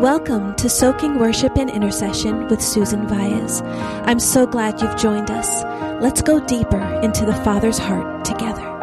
Welcome to Soaking Worship and Intercession with Susan Valles. I'm so glad you've joined us. Let's go deeper into the Father's heart together.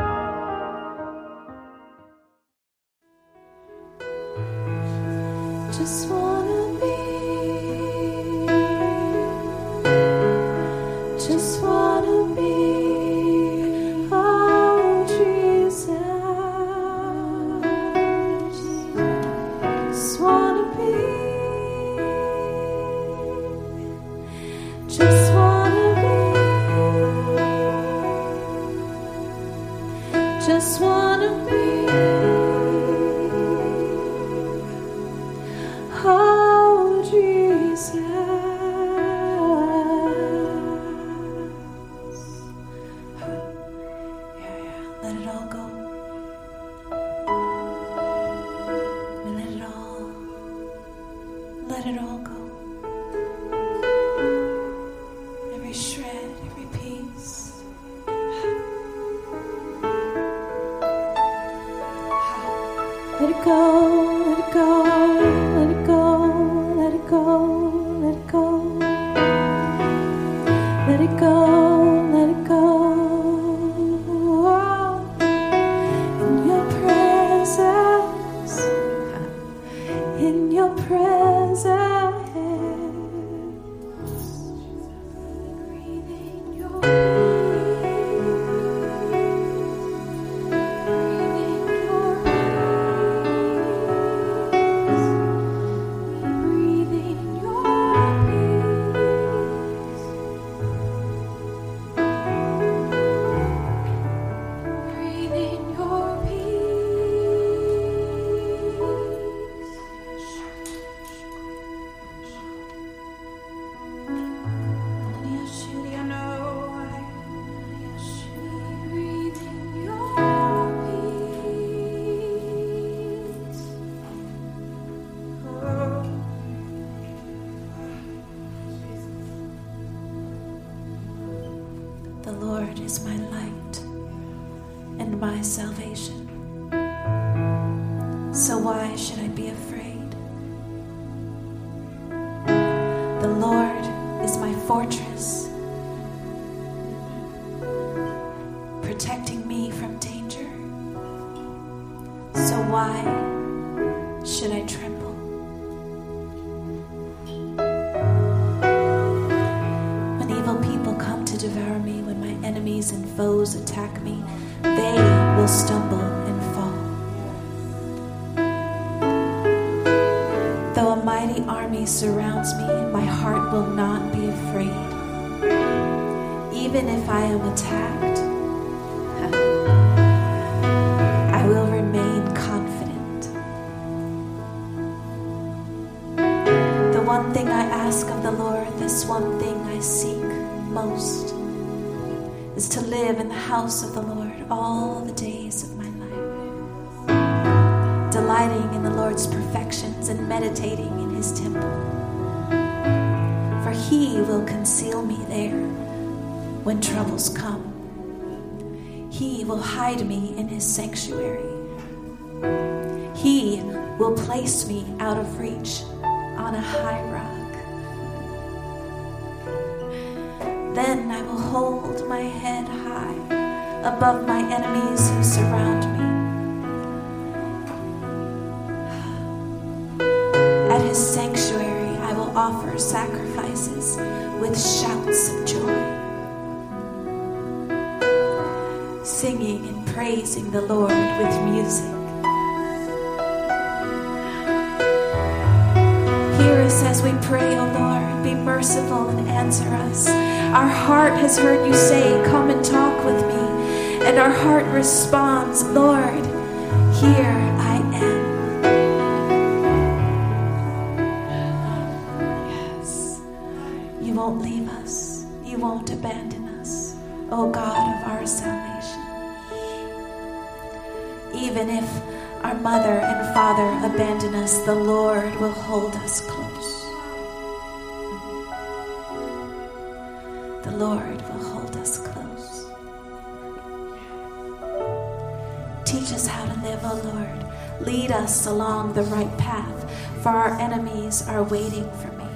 Even if I am attacked, I will remain confident. The one thing I ask of the Lord, this one thing I seek most, is to live in the house of the Lord all the days of my life, delighting in the Lord's perfections and meditating in his temple. For he will conceal me there when troubles come. He will hide me in his sanctuary. He will place me out of reach on a high rock. Then I will hold my head high above my enemies who surround me. At his sanctuary, I will offer sacrifices with shouts of joy, singing and praising the Lord with music. Hear us as we pray, O Lord. Be merciful and answer us. Our heart has heard you say, Come and talk with me. And our heart responds, Lord, here I am. Yes. You won't leave us, you won't abandon us, O God of our. even if our mother and father abandon us, the Lord will hold us close. The Lord will hold us close. Teach us how to live, O oh Lord. Lead us along the right path, for our enemies are waiting for me.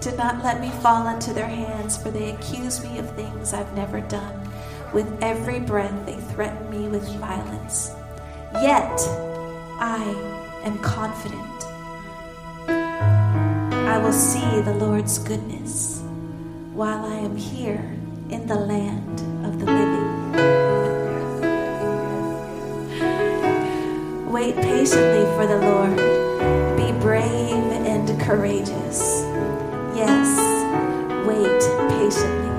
Do not let me fall into their hands, for they accuse me of things I've never done. With every breath, they threaten me with violence. Yet, I am confident. I will see the Lord's goodness while I am here in the land of the living. Wait patiently for the Lord. Be brave and courageous. Yes, wait patiently.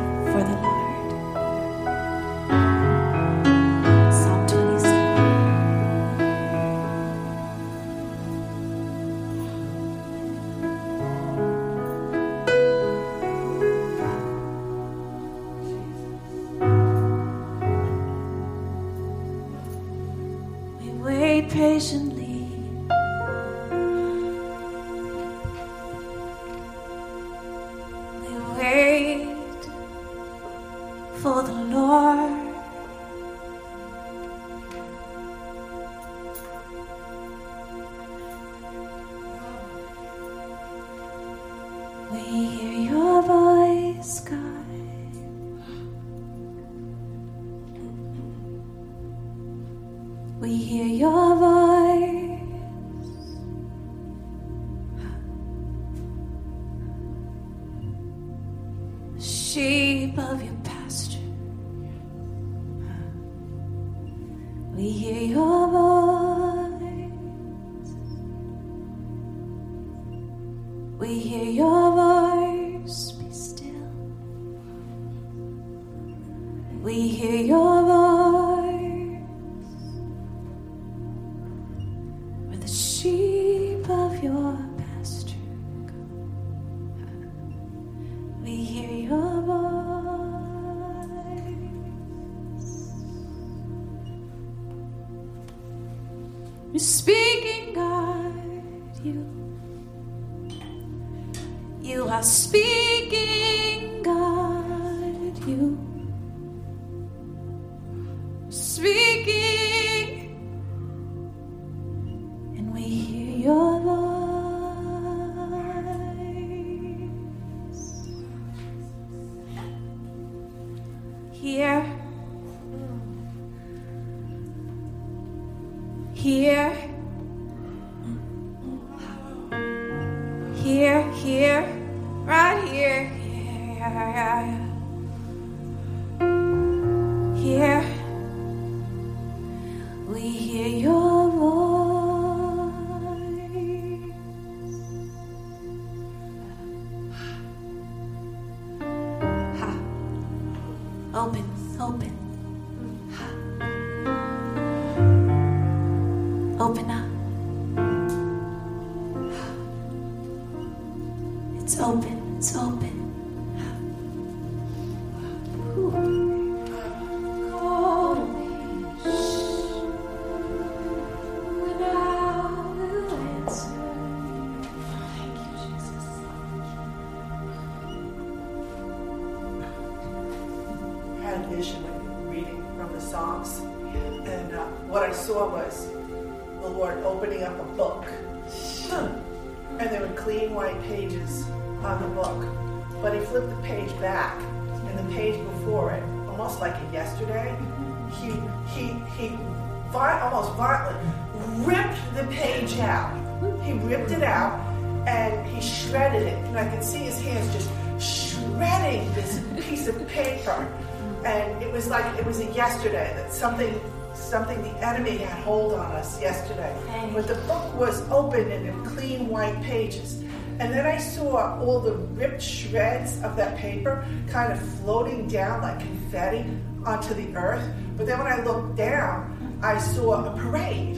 patiently. pages. And then I saw all the ripped shreds of that paper kind of floating down like confetti onto the earth. But then when I looked down, I saw a parade.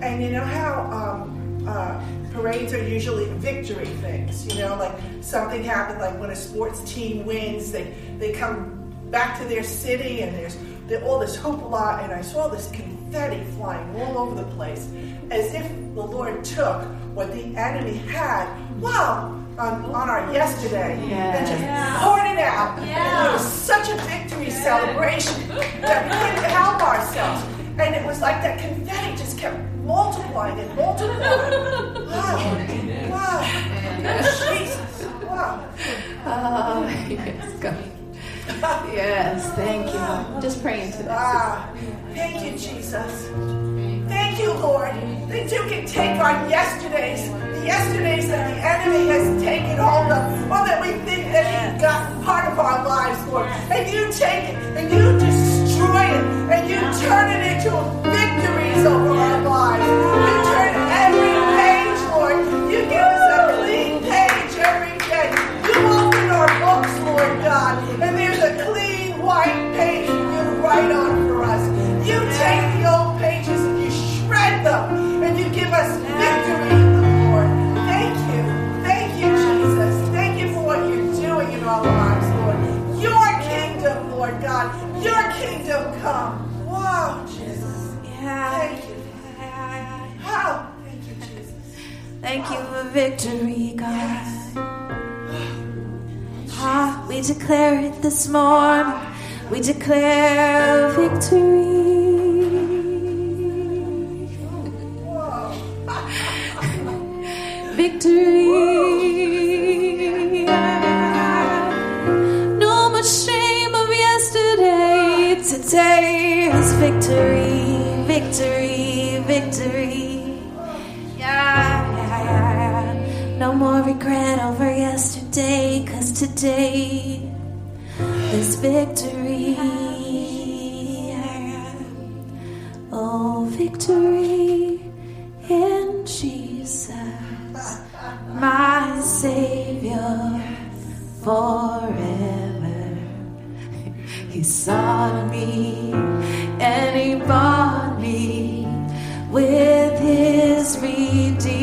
And you know how um, uh, parades are usually victory things, you know, like something happened, like when a sports team wins, they, they come back to their city and there's all this hoopla. And I saw this confetti confetti flying all over the place as if the Lord took what the enemy had, wow, on, on our yesterday yes. and just yeah. poured it out. Yeah. it was such a victory yeah. celebration that we couldn't help ourselves. And it was like that confetti just kept multiplying and multiplying. wow. Wow. Jesus. Wow. Oh, yes, God. yes, thank you. Just praying to that. Ah thank you, Jesus. Thank you, Lord, that you can take our yesterdays, the yesterdays that the enemy has taken hold of, or that we think that he's got part of our lives, Lord, and you take it and you destroy it and you turn it into victories over our lives. You turn every page, Lord. You give us a clean page every day. You open our books, Lord God, and there's a clean white page Thank you for victory, God. Ah, we declare it this morning. We declare victory. Victory. No more shame of yesterday. Today is victory, victory, more regret over yesterday, cause today is victory. Oh, victory in Jesus, my Savior forever. He sought me and he bought me with his redeeming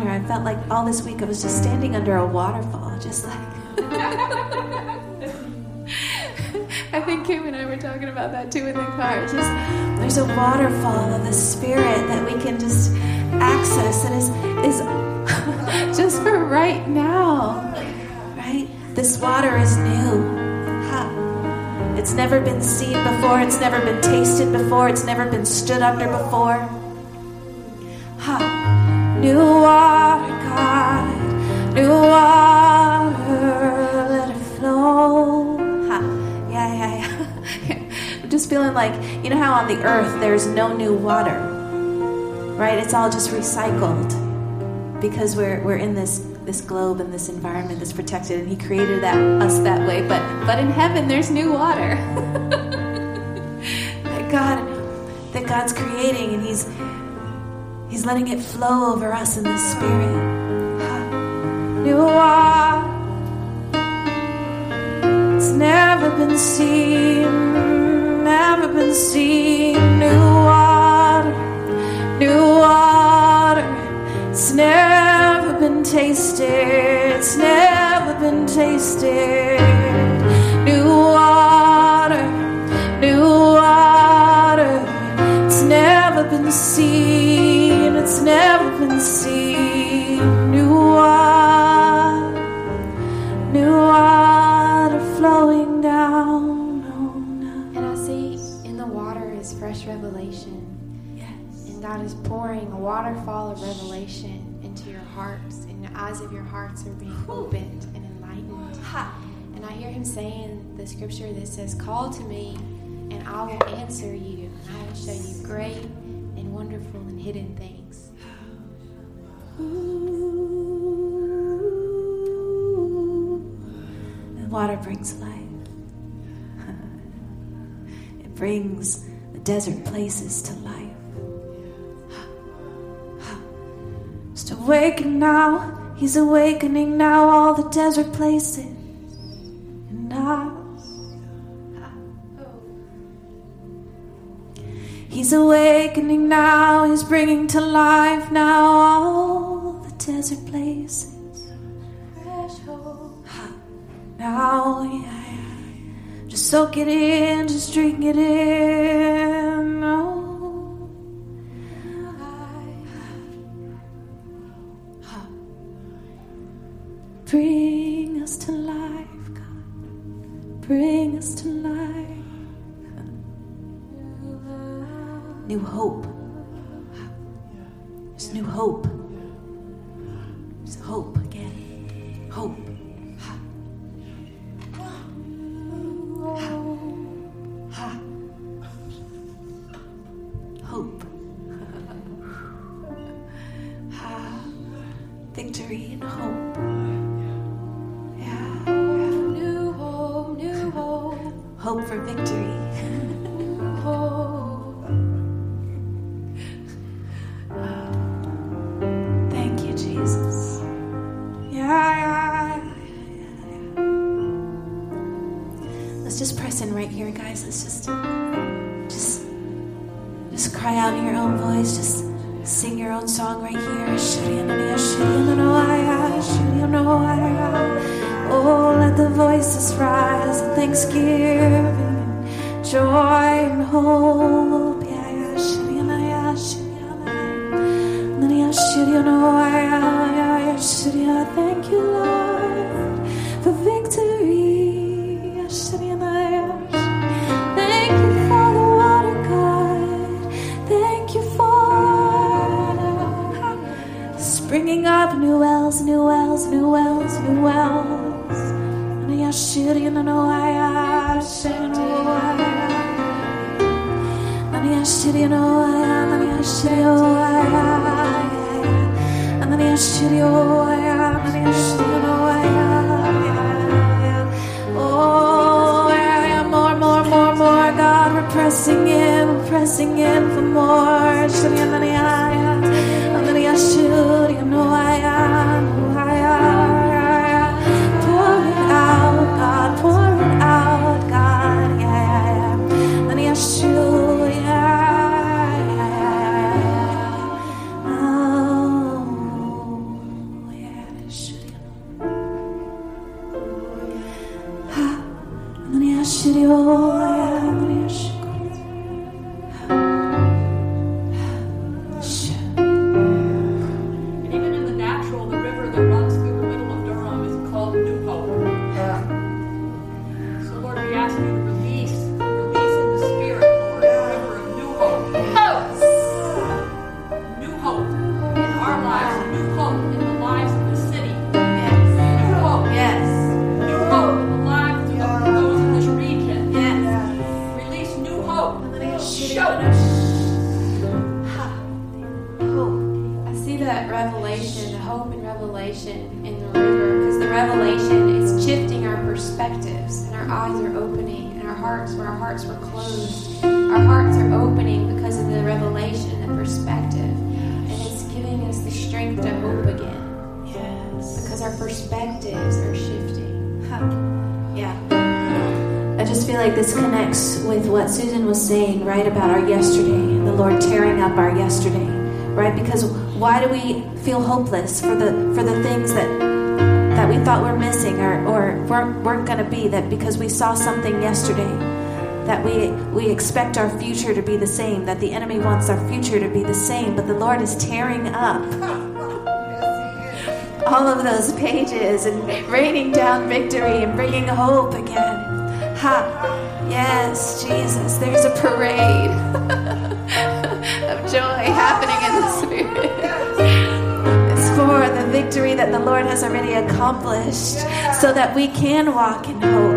I was just telling her I felt like all this week I was just standing under a waterfall, just like. I think Kim and I were talking about that too in the car. It's just there's a waterfall of the spirit that we can just access that is is just for right now. Right? This water is new. Ha. It's never been seen before, it's never been tasted before, it's never been stood under before. Ha. New water. New water, let it flow. Ha. Yeah, yeah, yeah. I'm just feeling like, you know how on the earth there's no new water, right? It's all just recycled because we're, we're in this, this globe and this environment that's protected, and He created that, us that way. But, but in heaven, there's new water that God that God's creating, and He's He's letting it flow over us in the Spirit. New water. It's never been seen, never been seen. New water, new water. It's never been tasted, it's never been tasted. New water, new water. It's never been seen, it's never been seen. God is pouring a waterfall of revelation into your hearts, and the eyes of your hearts are being opened and enlightened. And I hear Him saying the scripture that says, Call to me, and I will answer you, and I will show you great and wonderful and hidden things. The water brings life. it brings the desert places to life. Just awaken now. He's awakening now all the desert places in us. He's awakening now. He's bringing to life now all the desert places. Now, yeah, yeah. Just soak it in, just drink it in. Oh. Bring us to life, God. Bring us to life. New hope. There's new hope. There's hope why do we feel hopeless for the for the things that that we thought were missing or, or weren't, weren't going to be that because we saw something yesterday that we we expect our future to be the same that the enemy wants our future to be the same but the lord is tearing up all of those pages and raining down victory and bringing hope again. Ha! Yes, Jesus, there's a parade victory that the Lord has already accomplished so that we can walk in hope.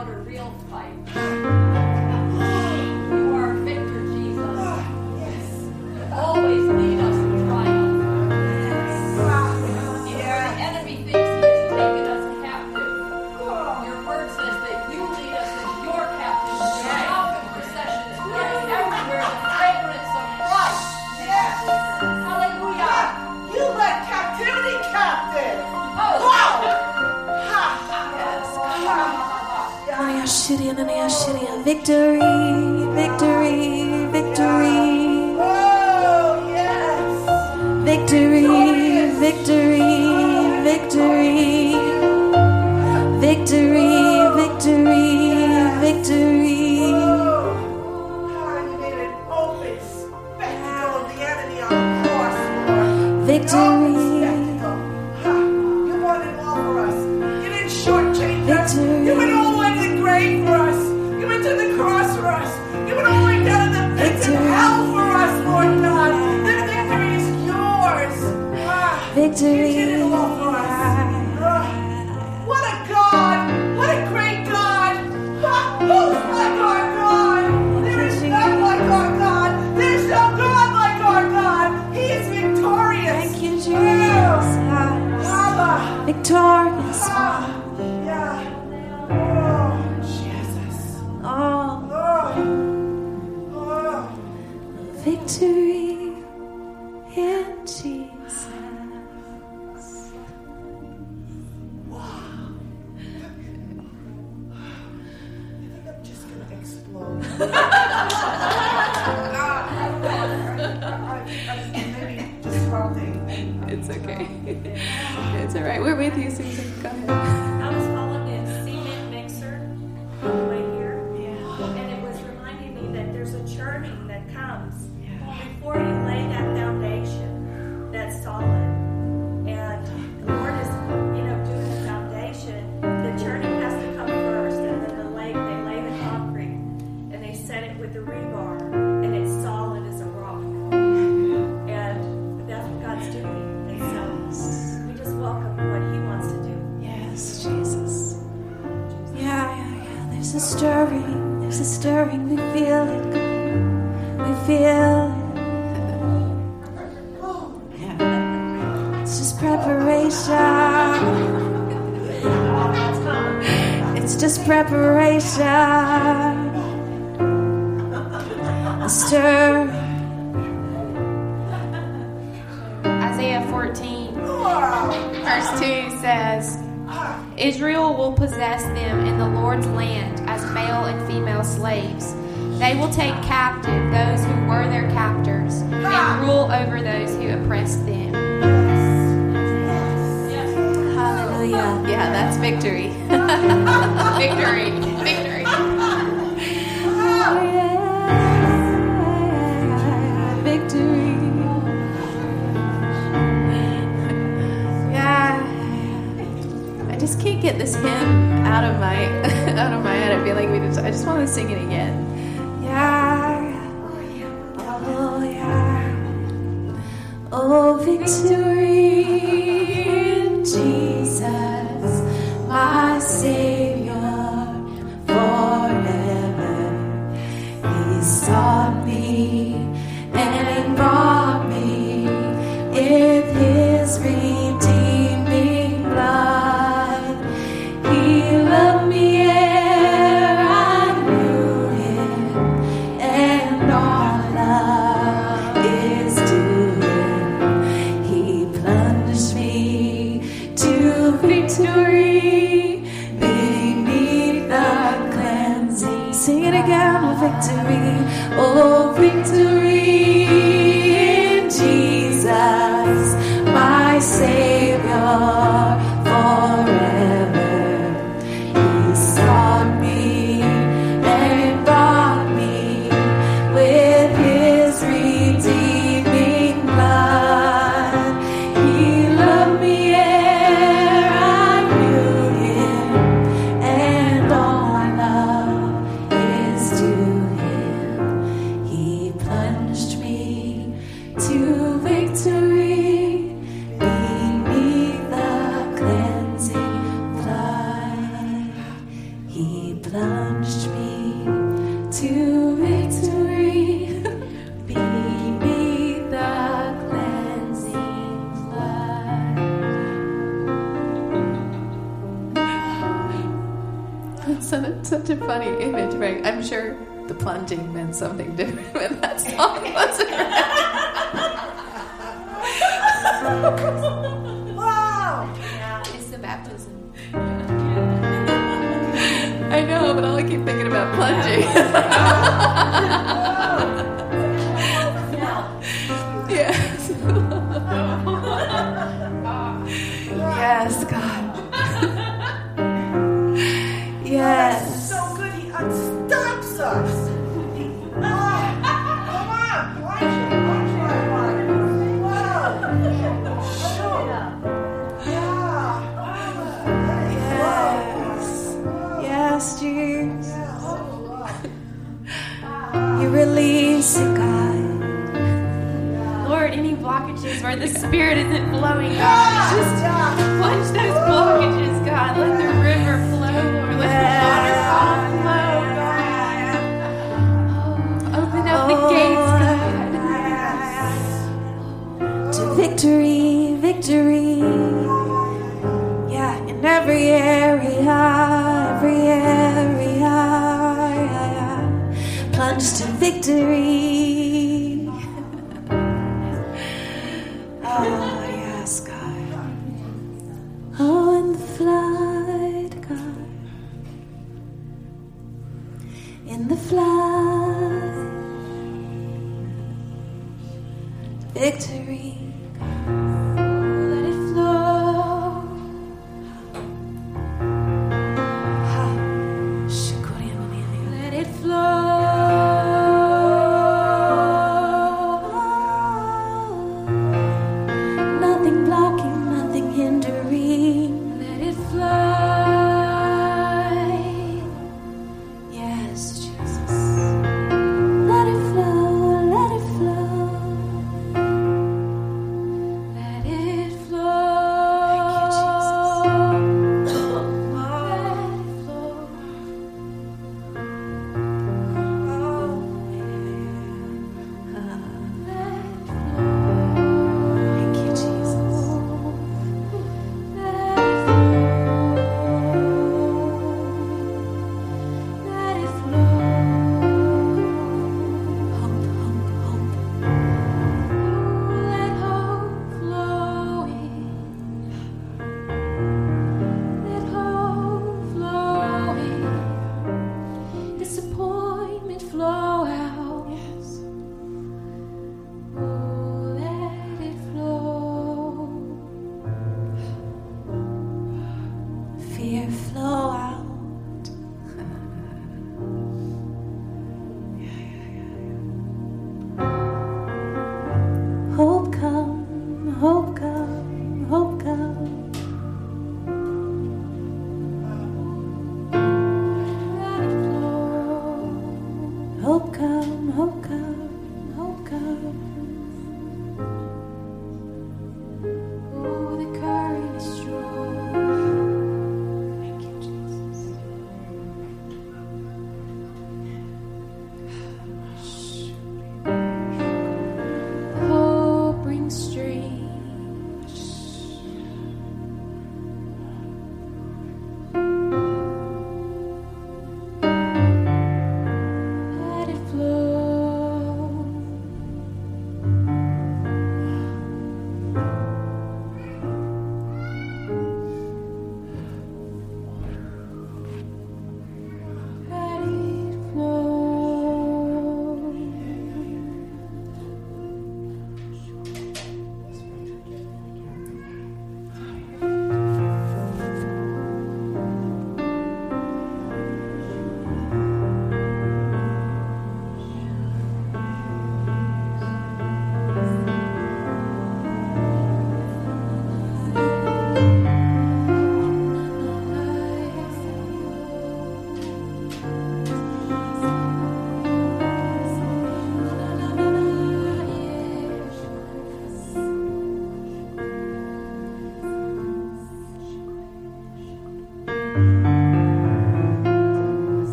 loud real fight. okay. it's all right. We're with you, Susan. Go ahead.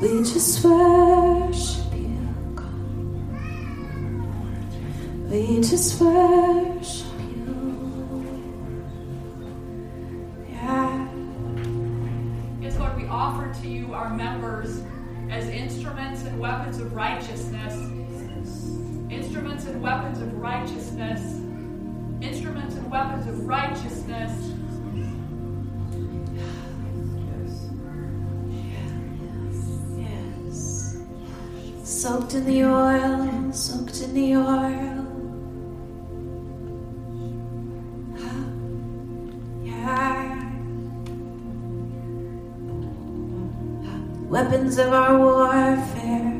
We just worship you, God. We just worship. you. Yeah. Yes, Lord, we offer to you our members as instruments and weapons of righteousness. Instruments and weapons of righteousness. Instruments and weapons of righteousness. Soaked in the oil, soaked in the oil. weapons of our warfare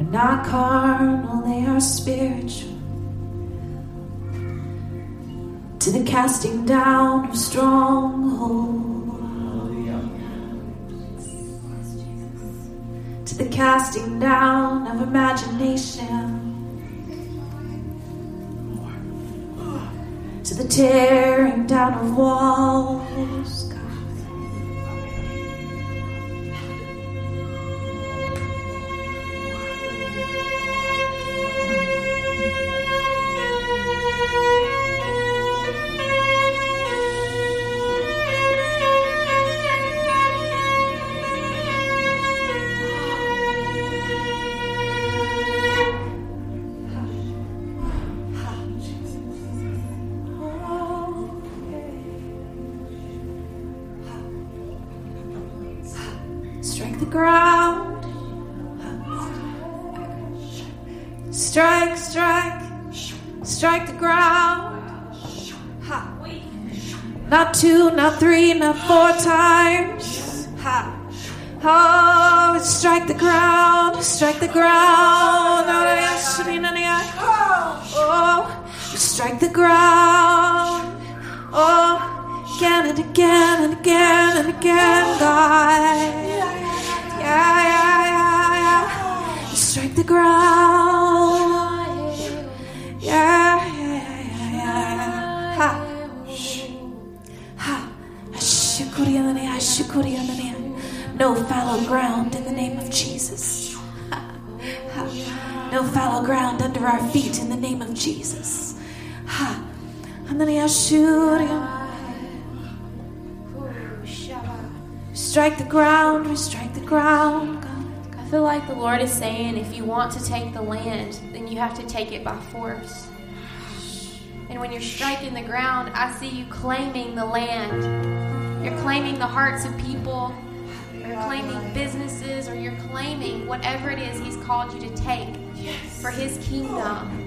are not carnal, they are spiritual. To the casting down of strongholds, casting down of imagination, to the tearing down of walls. Not four times. Ha. Oh, strike the ground, strike the ground. Oh, oh. oh, strike the ground. Oh, again and again and again and again, God. Yeah, yeah, yeah, yeah. Strike the ground. Yeah, No fallow ground in the name of Jesus. No fallow ground under our feet in the name of Jesus. Strike the ground, we strike the ground. I feel like the Lord is saying if you want to take the land, then you have to take it by force. And when you're striking the ground, I see you claiming the land. You're claiming the hearts of people. You're claiming businesses, or you're claiming whatever it is He's called you to take for His kingdom.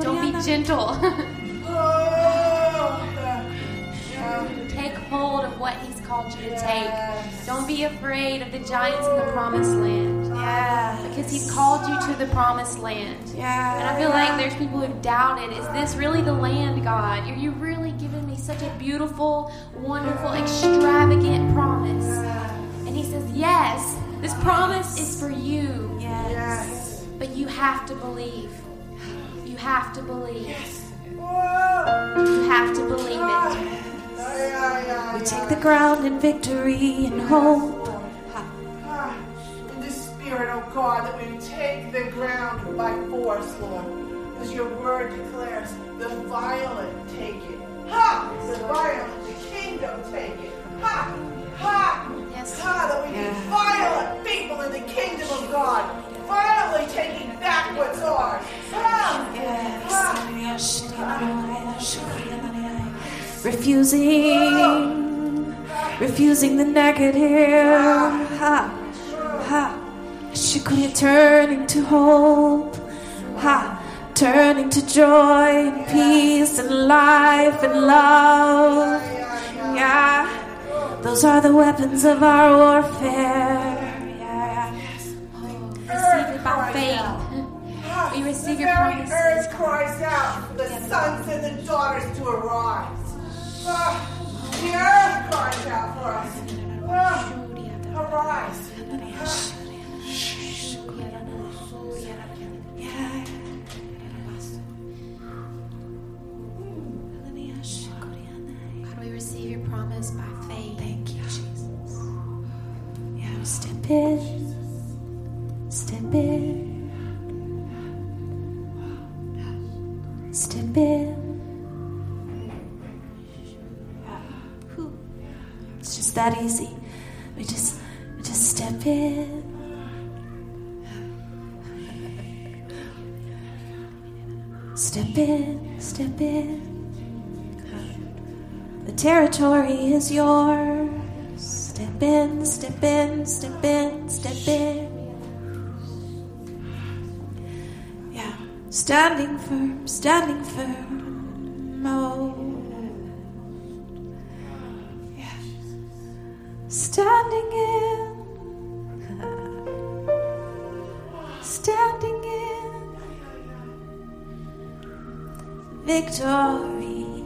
Don't be gentle. Oh. Take hold of what He's called you to take. Don't be afraid of the giants in the promised land. Yeah. because He's called you to the promised land. Yeah. And I feel like there's people who've doubted, is this really the land, God? Are you really giving me such a beautiful, wonderful, extravagant promise? And He says, Yes, this promise is for you. Yes. But you have to believe. You have to believe. You have to believe it. We take the ground in victory and hope. In the spirit, oh God, that we take the ground by force, Lord. As your word declares, the violent take it. Refusing, refusing the negative. Ha, ha. Shukriya turning to hope. Ha, turning to joy and peace and life and love. Yeah, those are the weapons of our warfare. Yeah. Receive it by faith. We receive the your very promises, earth cries out for the sons and the daughters to arise. Ah, the earth cries out for us. Ah, arise. That easy. We just, we just step in. Step in, step in. The territory is yours. Step in, step in, step in, step in. Yeah, standing firm, standing firm. Oh, standing in, standing in victory.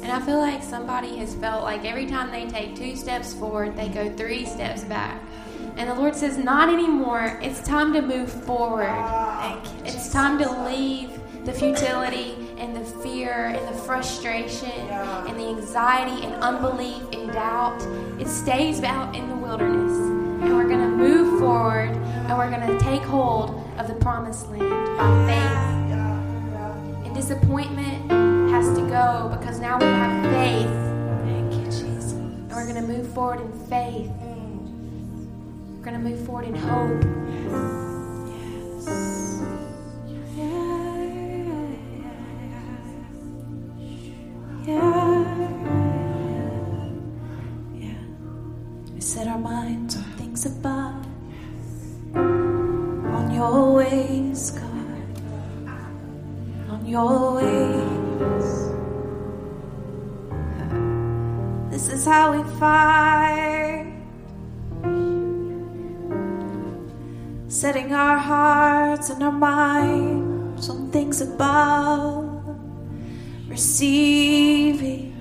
And I feel like somebody has felt like every time they take two steps forward, they go three steps back. And the Lord says, Not anymore. It's time to move forward. It's time to leave the futility and the fear and the frustration and the anxiety and unbelief and doubt. It stays out in the wilderness. And we're going to move forward and we're going to take hold of the promised land by faith. And disappointment has to go because now we have faith. Thank you, Jesus. And we're going to move forward in faith. We're going to move forward in hope. We your ways. This is how we fight. Setting our hearts and our minds on things above, receiving.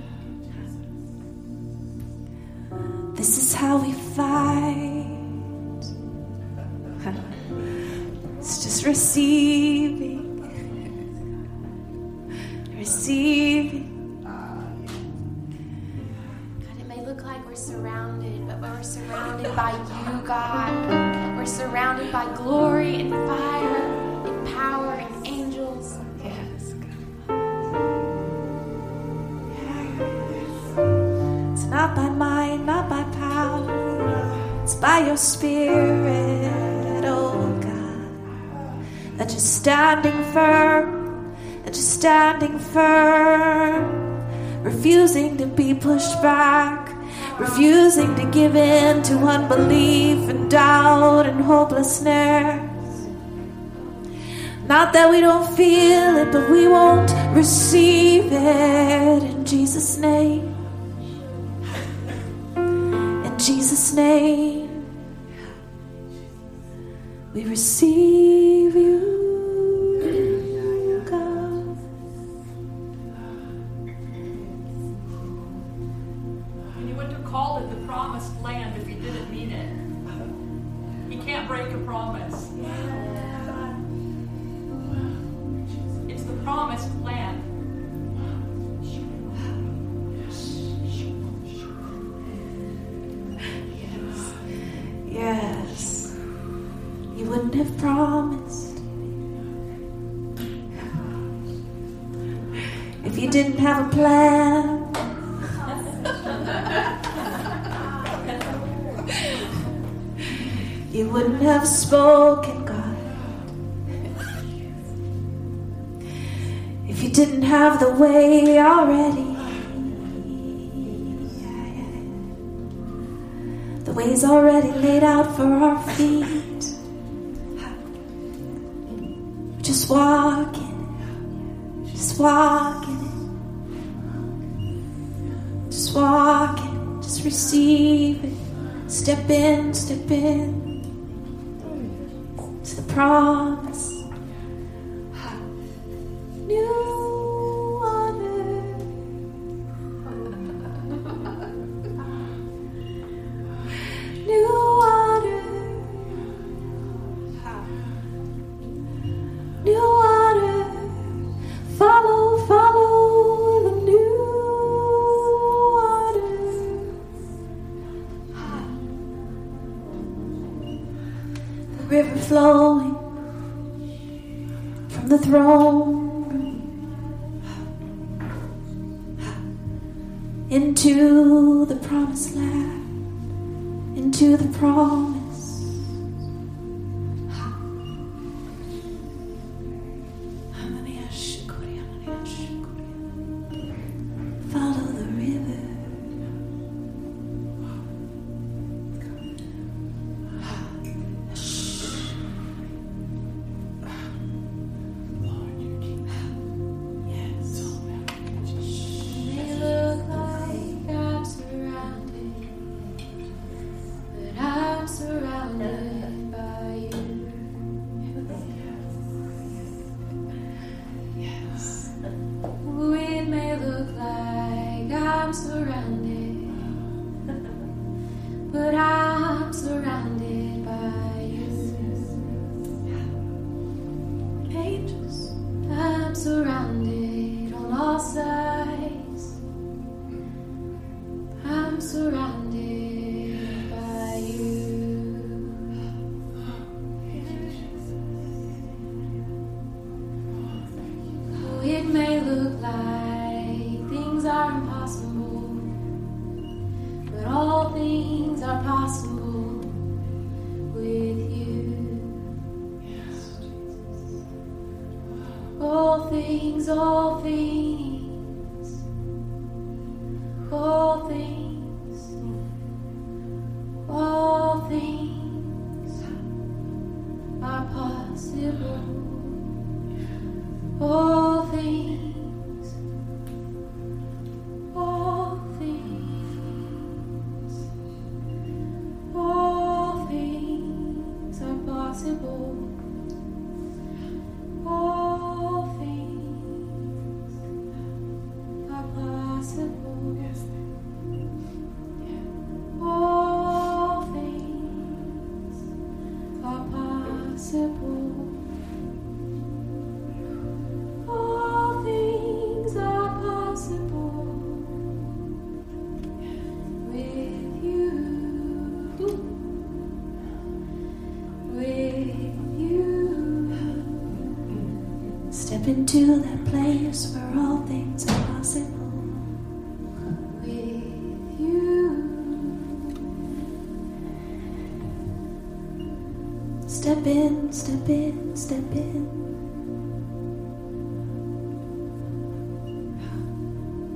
standing firm, refusing to be pushed back, refusing to give in to unbelief and doubt and hopelessness. Not that we don't feel it, but we won't receive it in Jesus' name. In Jesus' name, we receive. of the way already. The way's already laid out for our feet. Just walking, just walking, just walking, just receiving. Step in, step in to the promise. flowing from the throne. Into the promised land, into the promised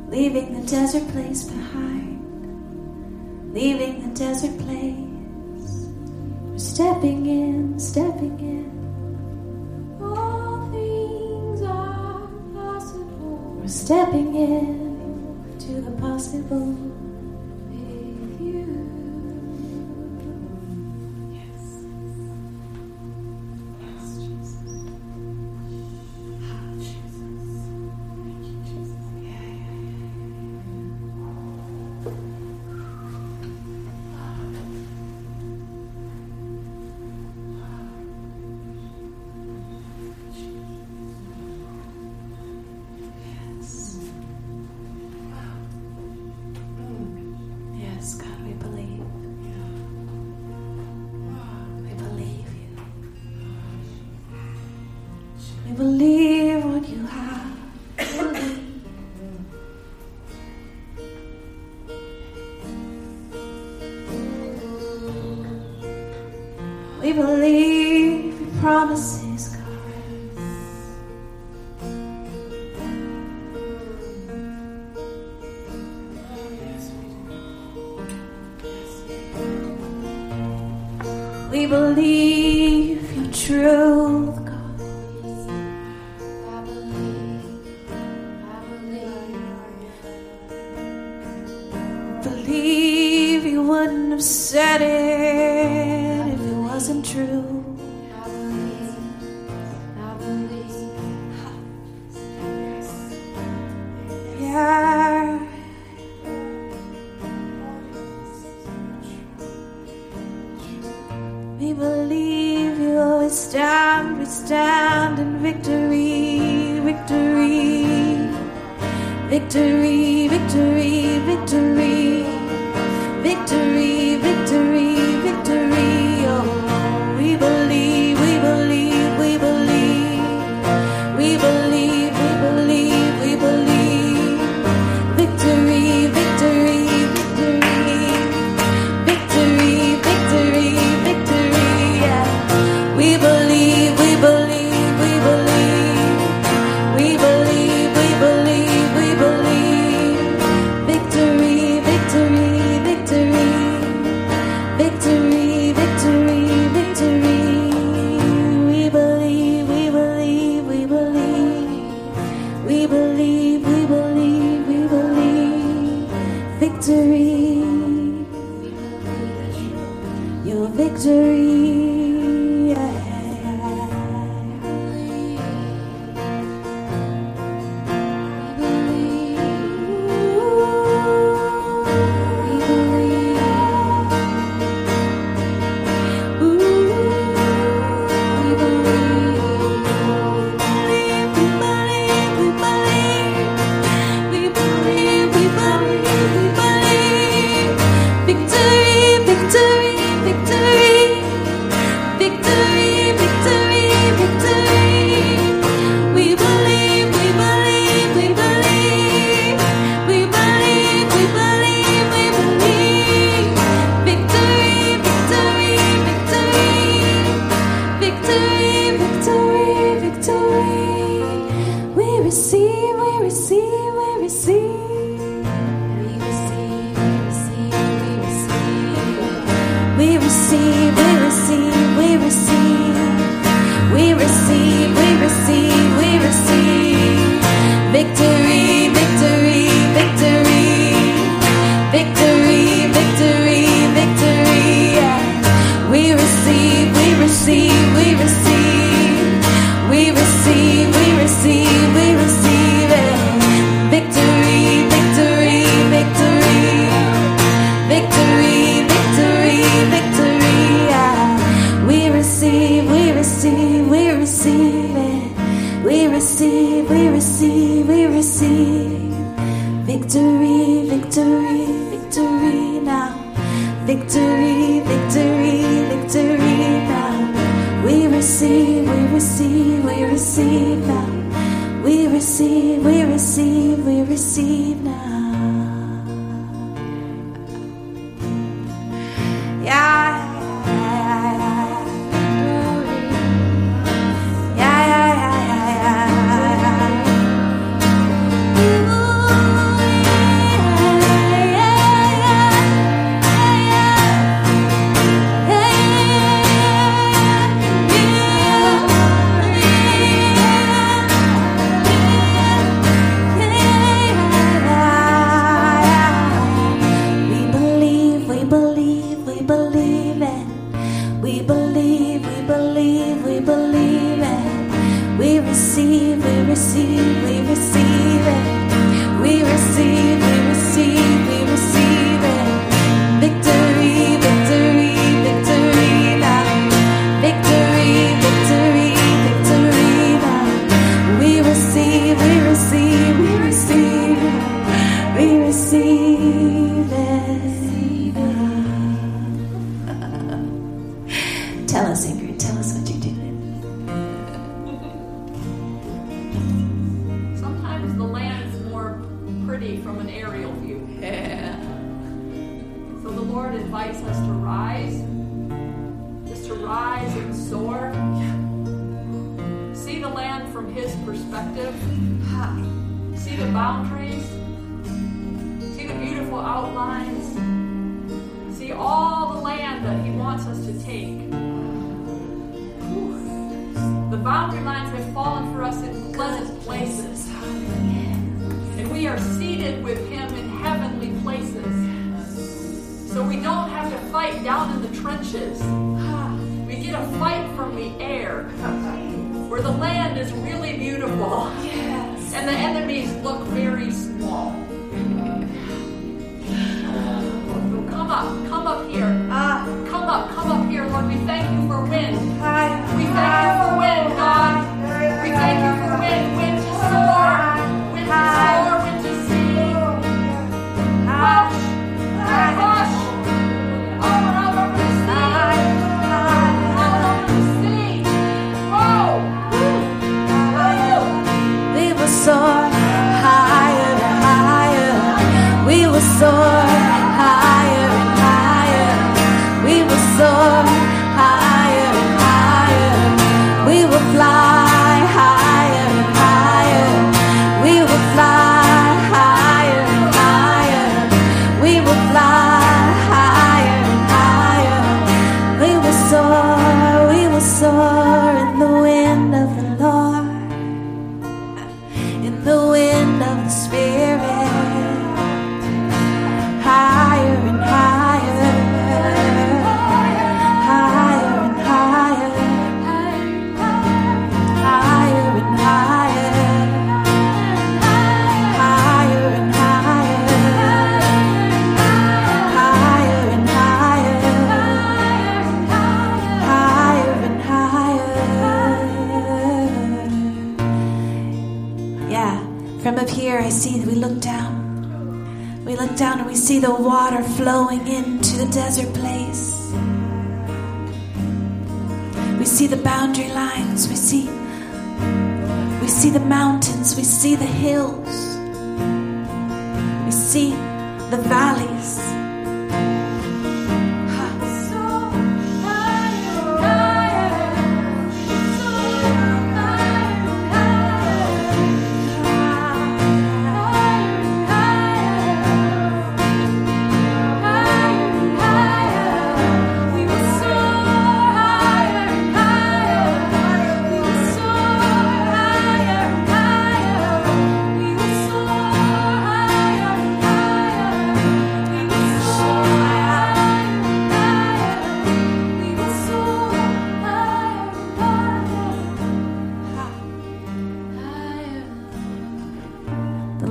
leaving the desert place behind, leaving the desert place. We're stepping in. We believe your promises,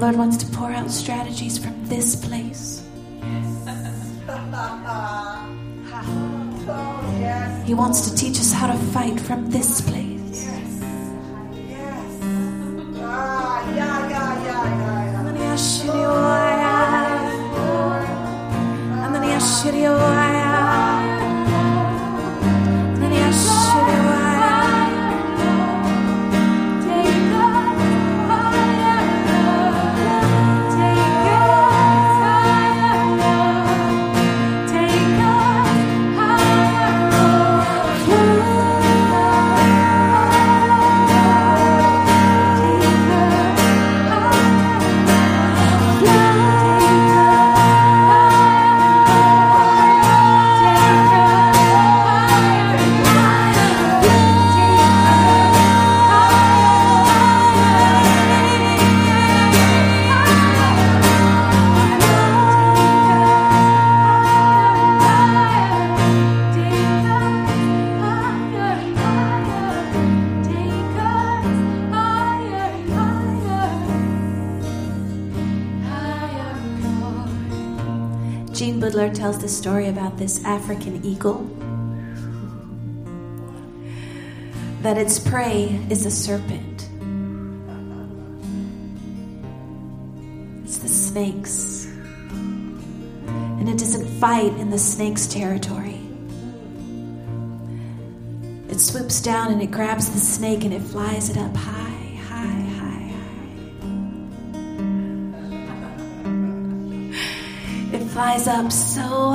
Lord wants to pour out strategies from this place. Yes. He wants to teach us how to fight from this place. this African eagle? That its prey is a serpent, it's the snakes. And it doesn't fight in the snake's territory. It swoops down and it grabs the snake and it flies it up high. high, high. It flies up so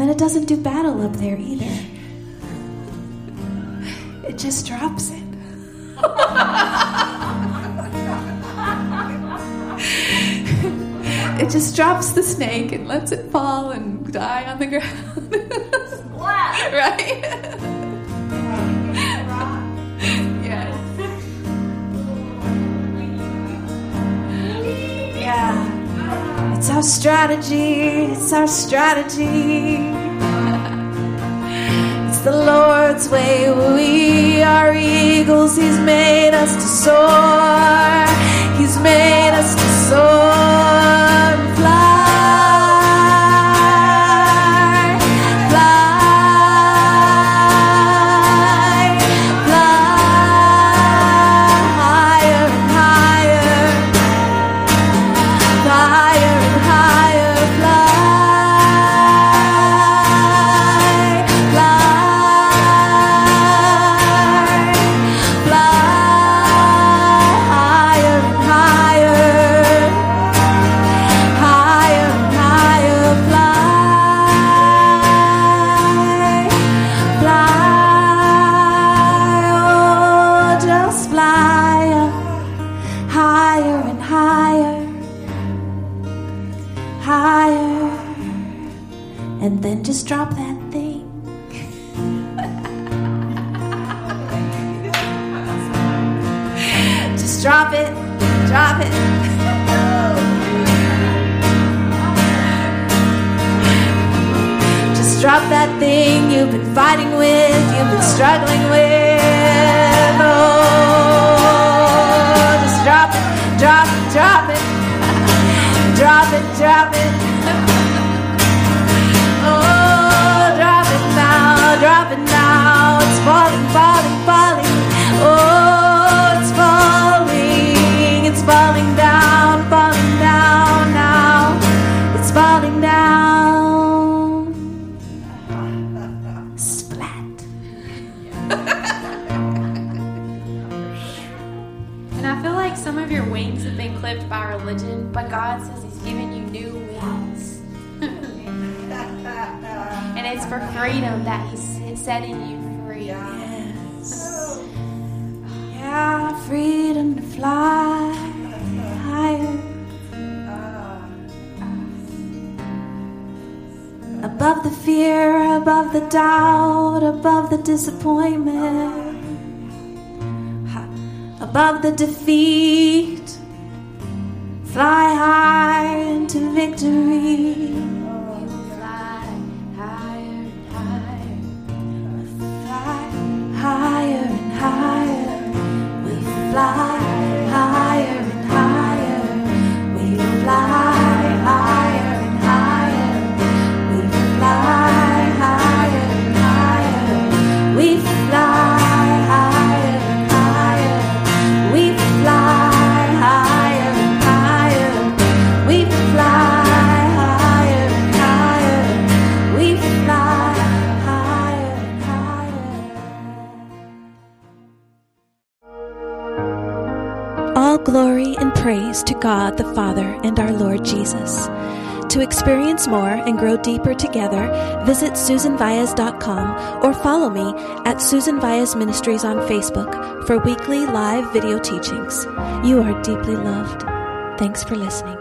then it doesn't do battle up there either. It just drops it. it just drops the snake and lets it fall and die on the ground. right? yes. Yeah. It's our strategy. It's our strategy. It's the Lord's way. We are eagles. He's made us to soar. He's made us to soar and fly. The doubt, above the disappointment, above the defeat. Fly high into victory. Fly higher and higher. fly higher and higher. We fly praise to God the Father and our Lord Jesus. To experience more and grow deeper together, visit SusanVias.com or follow me at Susan Vias Ministries on Facebook for weekly live video teachings. You are deeply loved. Thanks for listening.